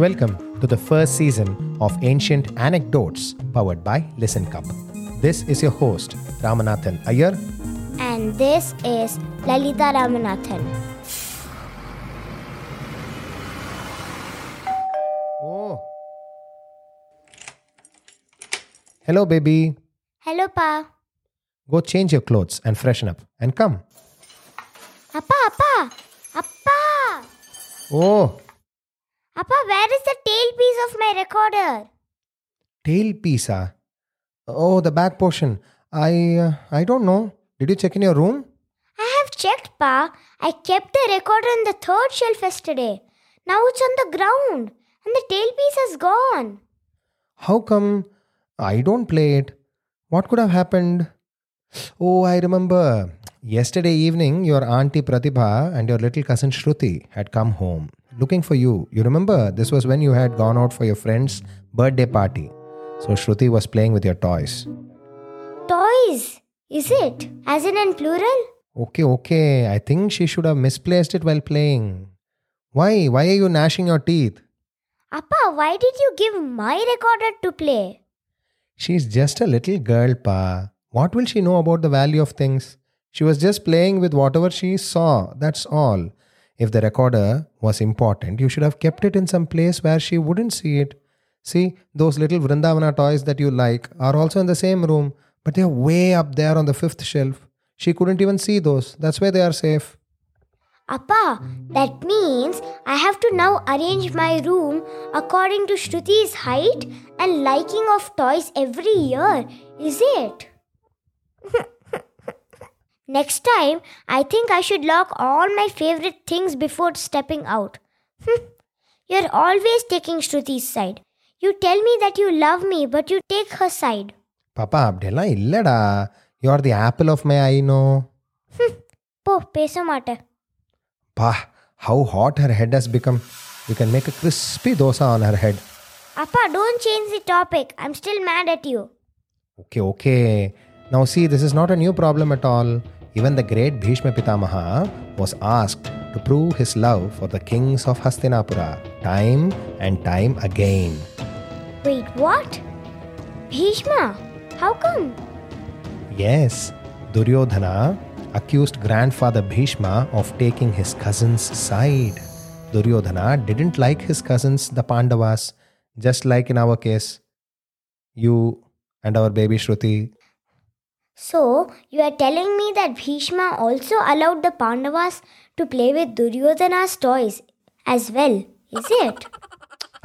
Welcome to the first season of Ancient Anecdotes powered by Listen Cub. This is your host, Ramanathan Ayer. And this is Lalita Ramanathan. Oh. Hello, baby. Hello, Pa. Go change your clothes and freshen up and come. Appa, Appa, Appa. Oh, Appa, where is the tailpiece of my recorder? tailpiece. ah. Oh, the back portion. I uh, I don't know. Did you check in your room? I have checked, Pa. I kept the recorder on the third shelf yesterday. Now it's on the ground, and the tailpiece is gone. How come I don't play it? What could have happened? Oh, I remember. Yesterday evening, your auntie Pratibha and your little cousin Shruti had come home looking for you. You remember? This was when you had gone out for your friend's birthday party. So Shruti was playing with your toys. Toys, is it? As in in plural? Okay, okay. I think she should have misplaced it while playing. Why? Why are you gnashing your teeth? Appa, why did you give my recorder to play? She's just a little girl, Pa. What will she know about the value of things? She was just playing with whatever she saw, that's all. If the recorder was important, you should have kept it in some place where she wouldn't see it. See, those little Vrindavana toys that you like are also in the same room, but they're way up there on the fifth shelf. She couldn't even see those. That's where they are safe. Appa, that means I have to now arrange my room according to Shruti's height and liking of toys every year, is it? Next time, I think I should lock all my favorite things before stepping out. You're always taking Shruti's side. You tell me that you love me, but you take her side. Papa, அப்படியெல்லாம் இல்லடா You are the apple of my eye, no? போ பேச மாட்டேன் Bah, how hot her head has become. You can make a crispy dosa on her head. Appa, don't change the topic. I'm still mad at you. Okay, okay. Now see, this is not a new problem at all. Even the great Bhishma Pitamaha was asked to prove his love for the kings of Hastinapura time and time again. Wait, what? Bhishma? How come? Yes, Duryodhana accused grandfather Bhishma of taking his cousin's side. Duryodhana didn't like his cousins, the Pandavas, just like in our case. You and our baby Shruti. So, you are telling me that Bhishma also allowed the Pandavas to play with Duryodhana's toys as well, is it?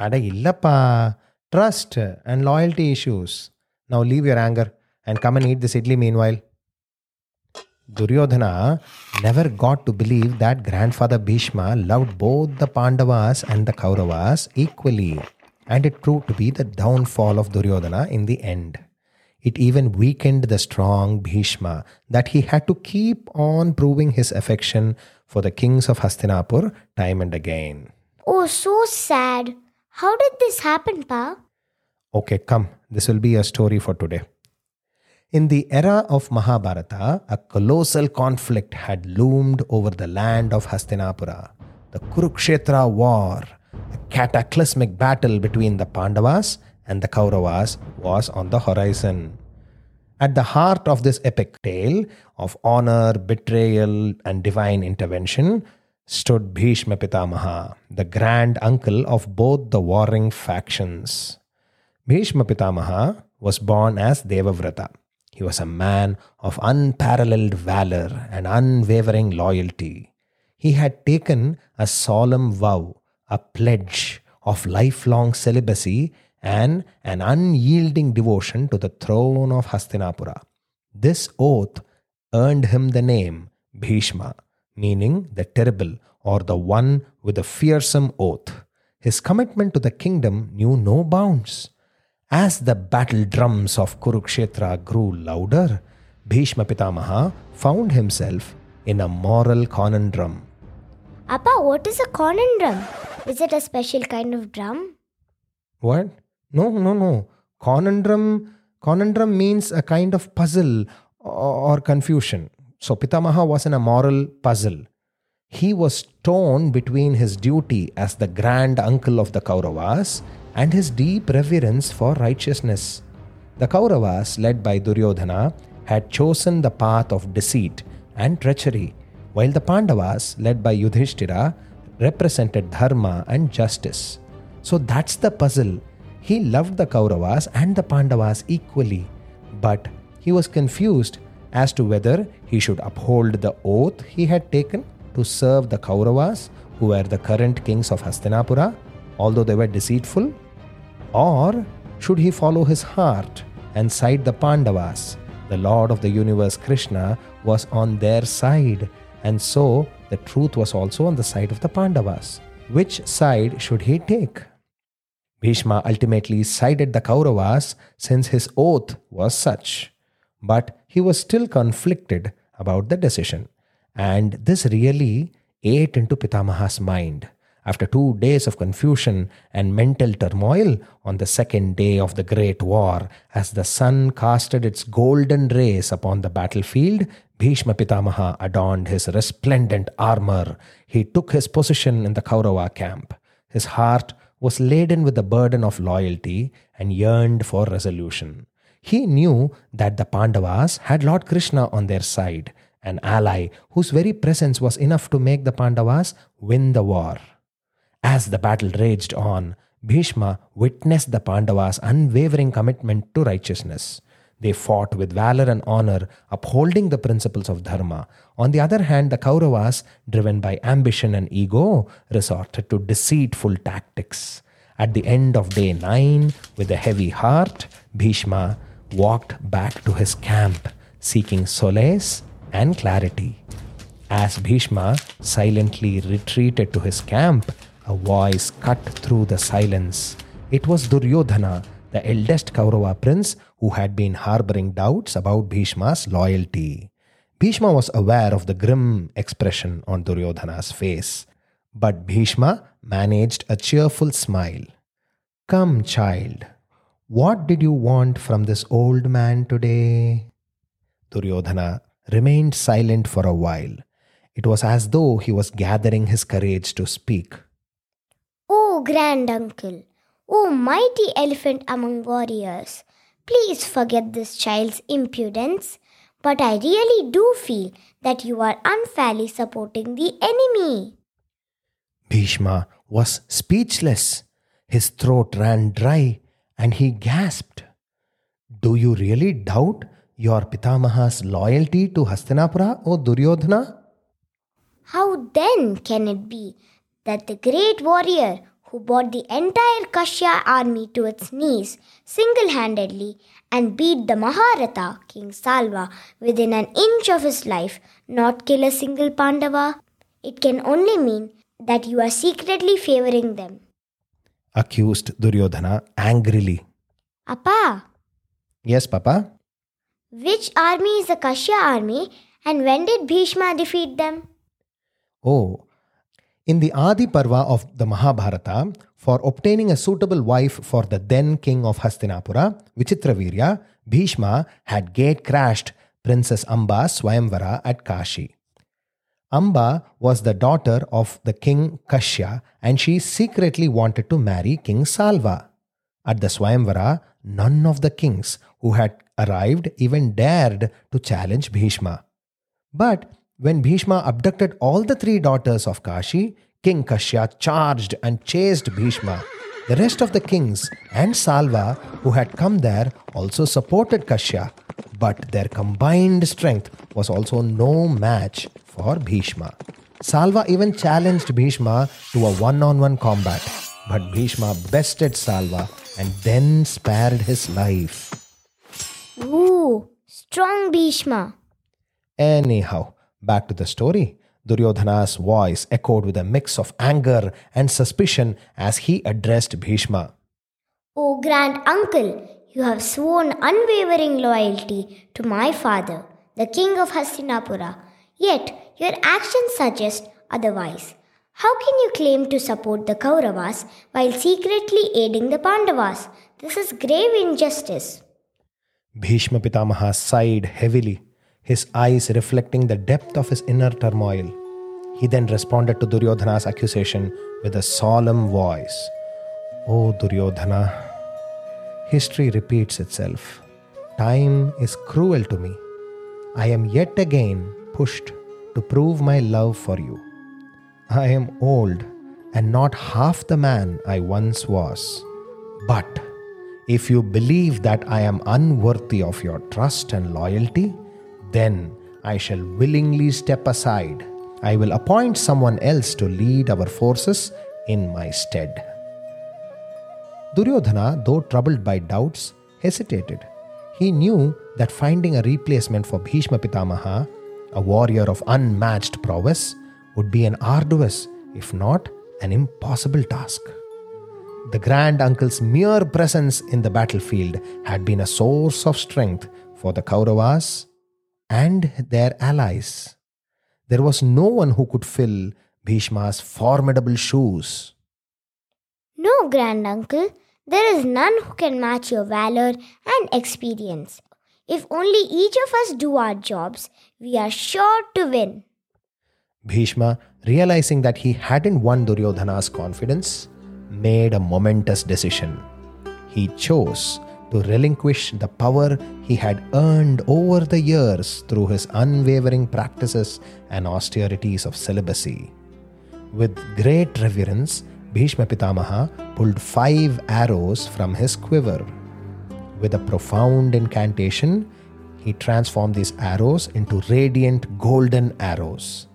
Ada illappa. Trust and loyalty issues. Now leave your anger and come and eat this idli meanwhile. Duryodhana never got to believe that grandfather Bhishma loved both the Pandavas and the Kauravas equally, and it proved to be the downfall of Duryodhana in the end. It even weakened the strong Bhishma that he had to keep on proving his affection for the kings of Hastinapur time and again. Oh, so sad. How did this happen, Pa? Okay, come. This will be a story for today. In the era of Mahabharata, a colossal conflict had loomed over the land of Hastinapura. The Kurukshetra war, a cataclysmic battle between the Pandavas and the Kauravas, was on the horizon. At the heart of this epic tale of honor, betrayal, and divine intervention stood Bhishma Pitamaha, the grand uncle of both the warring factions. Bhishma Pitamaha was born as Devavrata. He was a man of unparalleled valor and unwavering loyalty. He had taken a solemn vow, a pledge of lifelong celibacy and an unyielding devotion to the throne of Hastinapura. This oath earned him the name Bhishma, meaning the terrible or the one with a fearsome oath. His commitment to the kingdom knew no bounds. As the battle drums of Kurukshetra grew louder, Bhishma Pitamaha found himself in a moral conundrum. Appa, what is a conundrum? Is it a special kind of drum? What? No, no, no. Conundrum conundrum means a kind of puzzle or, confusion. So Pitamaha was in a moral puzzle. he was torn between his duty as the grand uncle of the Kauravas and his deep reverence for righteousness. The Kauravas, led by Duryodhana, had chosen the path of deceit and treachery, while the Pandavas, led by Yudhishthira, represented dharma and justice. So that's the puzzle. He loved the Kauravas and the Pandavas equally, but he was confused as to whether he should uphold the oath he had taken to serve the Kauravas, who were the current kings of Hastinapura, although they were deceitful, or should he follow his heart and side the Pandavas? The Lord of the universe, Krishna, was on their side, and so the truth was also on the side of the Pandavas. Which side should he take? Bhishma ultimately sided the Kauravas since his oath was such. But he was still conflicted about the decision. And this really ate into Pitamaha's mind. After two days of confusion and mental turmoil, on the second day of the great war, as the sun casted its golden rays upon the battlefield, Bhishma Pitamaha adorned his resplendent armor. He took his position in the Kaurava camp. His heart was laden with the burden of loyalty and yearned for resolution. He knew that the Pandavas had Lord Krishna on their side, an ally whose very presence was enough to make the Pandavas win the war. As the battle raged on, Bhishma witnessed the Pandavas' unwavering commitment to righteousness. They fought with valor and honor, upholding the principles of Dharma. On the other hand, the Kauravas, driven by ambition and ego, resorted to deceitful tactics. At the end of day nine, with a heavy heart, Bhishma walked back to his camp, seeking solace and clarity. As Bhishma silently retreated to his camp, a voice cut through the silence. It was Duryodhana, the eldest Kaurava prince who had been harboring doubts about Bhishma's loyalty. Bhishma was aware of the grim expression on Duryodhana's face, but Bhishma managed a cheerful smile. Come, child, what did you want from this old man today? Duryodhana remained silent for a while. It was as though he was gathering his courage to speak. Oh, grand uncle, oh, mighty elephant among warriors, please forget this child's impudence. But I really do feel that you are unfairly supporting the enemy. Bhishma was speechless. His throat ran dry and he gasped. Do you really doubt your Pitamaha's loyalty to Hastinapura, O Duryodhana? How then can it be that the great warrior who brought the entire Kashya army to its knees single handedly and beat the Maharatha, King Salva, within an inch of his life, not kill a single Pandava? It can only mean that you are secretly favoring them. Accused Duryodhana angrily. Appa, Yes, Papa? which army is the Kashya army and when did Bhishma defeat them? Oh, in the Adi Parva of the Mahabharata, for obtaining a suitable wife for the then king of Hastinapura, Vichitravirya, Bhishma had gate crashed Princess Amba's Swayamvara at Kashi. Amba was the daughter of the king Kashya and she secretly wanted to marry King Salva. At the Swayamvara, none of the kings who had arrived even dared to challenge Bhishma. But when Bhishma abducted all the three daughters of Kashi, King Kashya charged and chased Bhishma. The rest of the kings and Salva who had come there also supported Kashya, but their combined strength was also no match for Bhishma. Salva even challenged Bhishma to a one on one combat, but Bhishma bested Salva and then spared his life. Ooh, strong Bhishma. Anyhow, back to the story. Duryodhana's voice echoed with a mix of anger and suspicion as he addressed Bhishma. O grand uncle, you have sworn unwavering loyalty to my father, the king of Hastinapura. Yet your actions suggest otherwise. How can you claim to support the Kauravas while secretly aiding the Pandavas? This is grave injustice. Bhishma Pitamaha sighed heavily, his eyes reflecting the depth of his inner turmoil. He then responded to Duryodhana's accusation with a solemn voice O Duryodhana, history repeats itself. Time is cruel to me. I am yet again pushed to prove my love for you. I am old and not half the man I once was. But if you believe that I am unworthy of your trust and loyalty, then I shall willingly step aside. I will appoint someone else to lead our forces in my stead. Duryodhana, though troubled by doubts, hesitated. He knew that finding a replacement for Bhishma Pitamaha, a warrior of unmatched prowess, would be an arduous, if not an impossible task. The grand uncle's mere presence in the battlefield had been a source of strength for the Kauravas and their allies. There was no one who could fill Bhishma's formidable shoes. No, grand uncle, there is none who can match your valor and experience. If only each of us do our jobs, we are sure to win. Bhishma, realizing that he hadn't won Duryodhana's confidence, made a momentous decision. He chose to relinquish the power he had earned over the years through his unwavering practices and austerities of celibacy. With great reverence, Bhishma Pitamaha pulled five arrows from his quiver. With a profound incantation, he transformed these arrows into radiant golden arrows.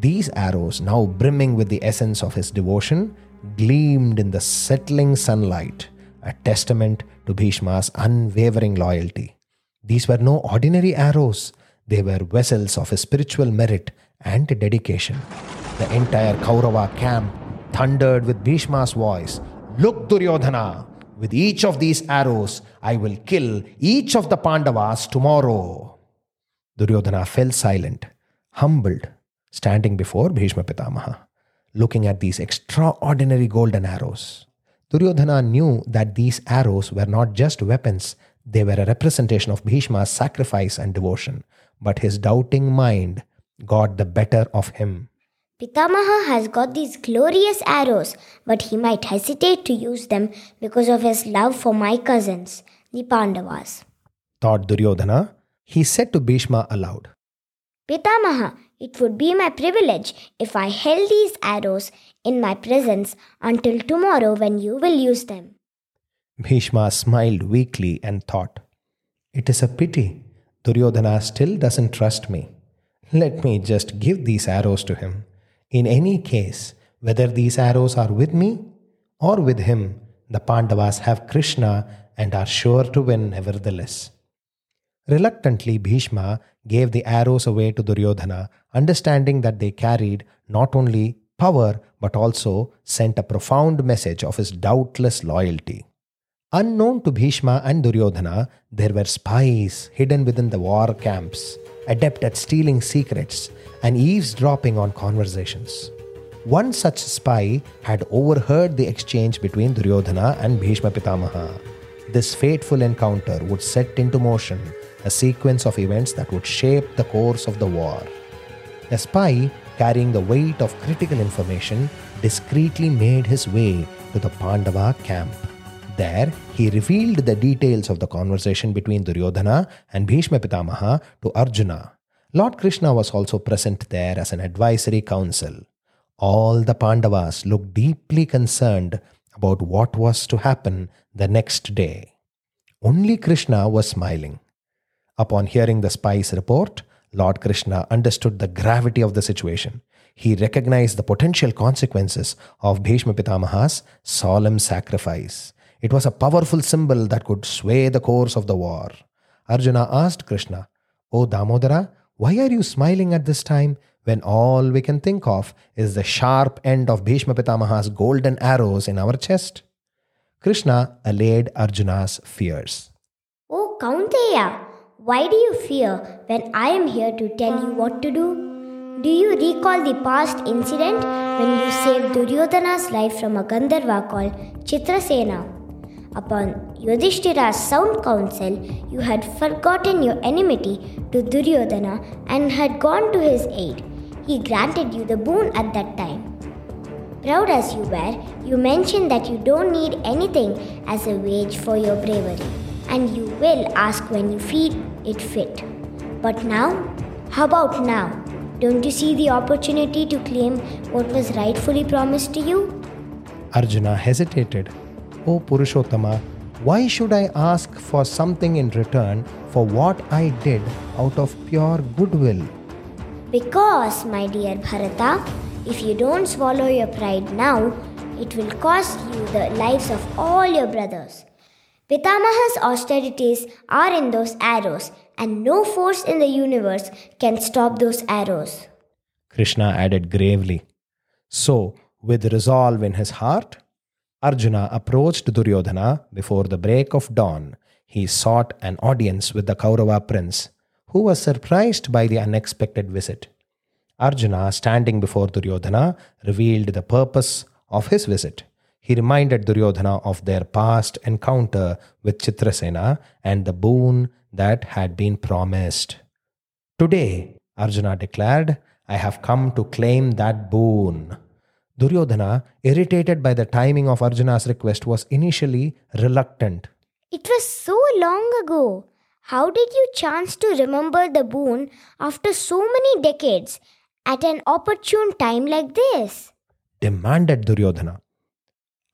These arrows, now brimming with the essence of his devotion, gleamed in the settling sunlight, a testament to Bhishma's unwavering loyalty. These were no ordinary arrows, they were vessels of spiritual merit and dedication. The entire Kaurava camp thundered with Bhishma's voice Look, Duryodhana, with each of these arrows, I will kill each of the Pandavas tomorrow. Duryodhana fell silent, humbled, standing before Bhishma Pitamaha looking at these extraordinary golden arrows. Duryodhana knew that these arrows were not just weapons, they were a representation of Bhishma's sacrifice and devotion. But his doubting mind got the better of him. Pitamaha has got these glorious arrows, but he might hesitate to use them because of his love for my cousins, the Pandavas. Thought Duryodhana. He said to Bhishma aloud, Pitamaha, it would be my privilege if I held these arrows in my presence until tomorrow when you will use them. Bhishma smiled weakly and thought, It is a pity Duryodhana still doesn't trust me. Let me just give these arrows to him. In any case, whether these arrows are with me or with him, the Pandavas have Krishna and are sure to win nevertheless. Reluctantly, Bhishma gave the arrows away to Duryodhana, understanding that they carried not only power but also sent a profound message of his doubtless loyalty. Unknown to Bhishma and Duryodhana, there were spies hidden within the war camps, adept at stealing secrets and eavesdropping on conversations. One such spy had overheard the exchange between Duryodhana and Bhishma Pitamaha. This fateful encounter would set into motion a sequence of events that would shape the course of the war. A spy, carrying the weight of critical information, discreetly made his way to the Pandava camp. There, he revealed the details of the conversation between Duryodhana and Bhishma Pitamaha to Arjuna. Lord Krishna was also present there as an advisory council. All the Pandavas looked deeply concerned about what was to happen the next day. Only Krishna was smiling. Upon hearing the spy's report, Lord Krishna understood the gravity of the situation. He recognized the potential consequences of Bhishma Pitamaha's solemn sacrifice. It was a powerful symbol that could sway the course of the war. Arjuna asked Krishna, O Damodara, why are you smiling at this time when all we can think of is the sharp end of Bhishma Pitamaha's golden arrows in our chest? Krishna allayed Arjuna's fears. Oh, Kaunteya, why do you fear when I am here to tell you what to do? Do you recall the past incident when you saved Duryodhana's life from a Gandharva called Chitrasena? Upon Yudhishthira's sound counsel, you had forgotten your enmity to Duryodhana and had gone to his aid. he granted you the boon at that time. Proud as you were, you mentioned that you don't need anything as a wage for your bravery, and you will ask when you feel it fit. But now? How about now? Don't you see the opportunity to claim what was rightfully promised to you? Arjuna hesitated. O Purushottama, why should I ask for something in return for what I did out of pure goodwill? Because, my dear Bharata, if you don't swallow your pride now, it will cost you the lives of all your brothers. Pitamaha's austerities are in those arrows, and no force in the universe can stop those arrows. Krishna added gravely. So, with resolve in his heart, Arjuna approached Duryodhana before the break of dawn. He sought an audience with the Kaurava prince, who was surprised by the unexpected visit. Arjuna, standing before Duryodhana, revealed the purpose of his visit. He reminded Duryodhana of their past encounter with Chitrasena and the boon that had been promised. Today, Arjuna declared, I have come to claim that boon. Duryodhana, irritated by the timing of Arjuna's request, was initially reluctant. It was so long ago. How did you chance to remember the boon after so many decades at an opportune time like this? demanded Duryodhana.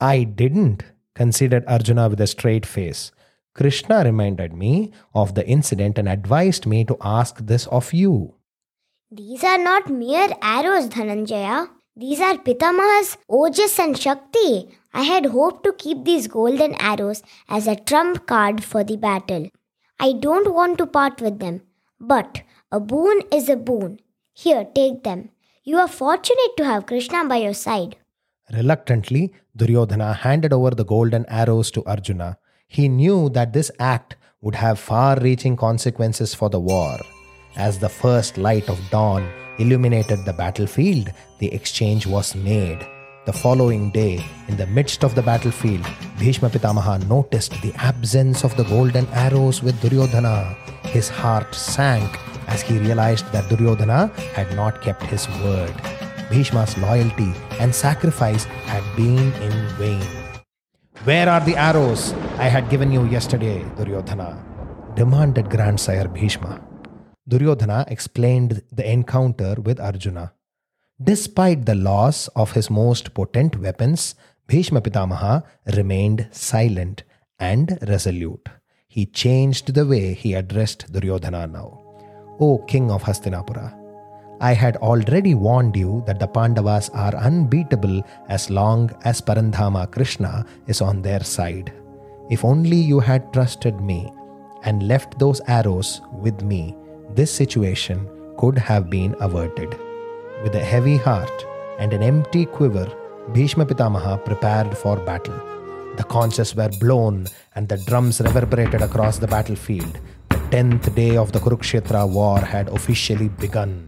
I didn't, conceded Arjuna with a straight face. Krishna reminded me of the incident and advised me to ask this of you. These are not mere arrows, Dhananjaya. These are Pitamaha's Ojas and Shakti. I had hoped to keep these golden arrows as a trump card for the battle. I don't want to part with them. But a boon is a boon. Here, take them. You are fortunate to have Krishna by your side. Reluctantly, Duryodhana handed over the golden arrows to Arjuna. He knew that this act would have far reaching consequences for the war. As the first light of dawn illuminated the battlefield, the exchange was made. The following day, in the midst of the battlefield, Bhishma Pitamaha noticed the absence of the golden arrows with Duryodhana. His heart sank as he realized that Duryodhana had not kept his word. Bhishma's loyalty and sacrifice had been in vain. Where are the arrows I had given you yesterday, Duryodhana? demanded grandsire Bhishma. Duryodhana explained the encounter with Arjuna. Despite the loss of his most potent weapons, Bhishma Pitamaha remained silent and resolute. He changed the way he addressed Duryodhana now. O king of Hastinapura, I had already warned you that the Pandavas are unbeatable as long as Parandhama Krishna is on their side. If only you had trusted me and left those arrows with me, this situation could have been averted. With a heavy heart and an empty quiver, Bhishma Pitamaha prepared for battle. The conches were blown and the drums reverberated across the battlefield. The tenth day of the Kurukshetra war had officially begun.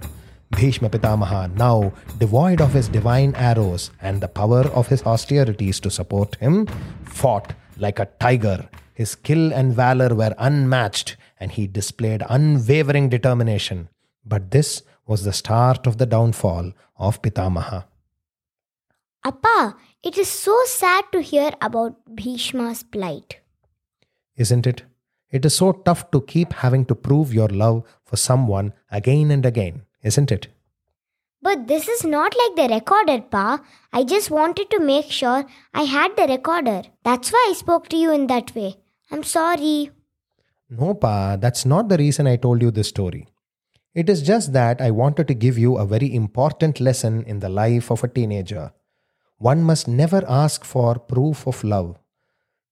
Bhishma Pitamaha, now devoid of his divine arrows and the power of his austerities to support him, fought like a tiger. His skill and valor were unmatched, and he displayed unwavering determination. But this was the start of the downfall of Pitamaha. Appa, it is so sad to hear about Bhishma's plight. Isn't it? It is so tough to keep having to prove your love for someone again and again, isn't it? But this is not like the recorder, Pa. I just wanted to make sure I had the recorder. That's why I spoke to you in that way. I'm sorry. No, Pa, that's not the reason I told you this story. It is just that I wanted to give you a very important lesson in the life of a teenager. One must never ask for proof of love.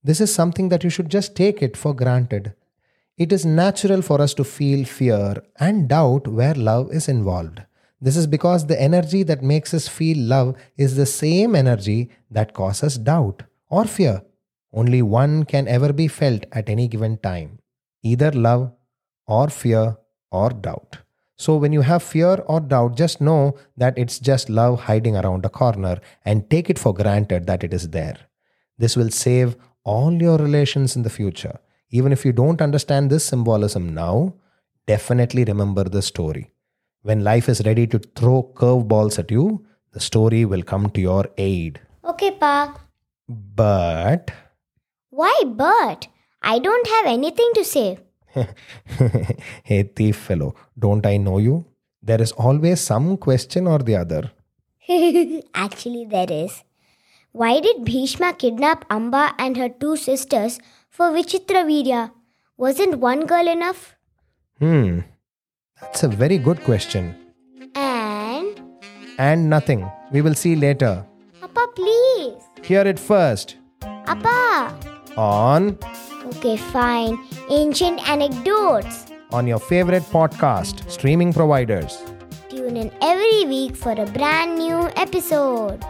This is something that you should just take it for granted. It is natural for us to feel fear and doubt where love is involved. This is because the energy that makes us feel love is the same energy that causes doubt or fear. Only one can ever be felt at any given time either love or fear or doubt. So, when you have fear or doubt, just know that it's just love hiding around a corner and take it for granted that it is there. This will save all your relations in the future. Even if you don't understand this symbolism now, definitely remember the story. When life is ready to throw curveballs at you, the story will come to your aid. Okay, Pa. But Why, but? I don't have anything to say. hey, thief fellow, don't I know you? There is always some question or the other. Actually, there is. Why did Bhishma kidnap Amba and her two sisters for Vichitravirya? Wasn't one girl enough? Hmm, that's a very good question. And. And nothing. We will see later. Appa, please. Hear it first. Appa. On Okay, fine. Ancient anecdotes. on your favorite podcast, streaming providers. Tune in every week for a brand new episode.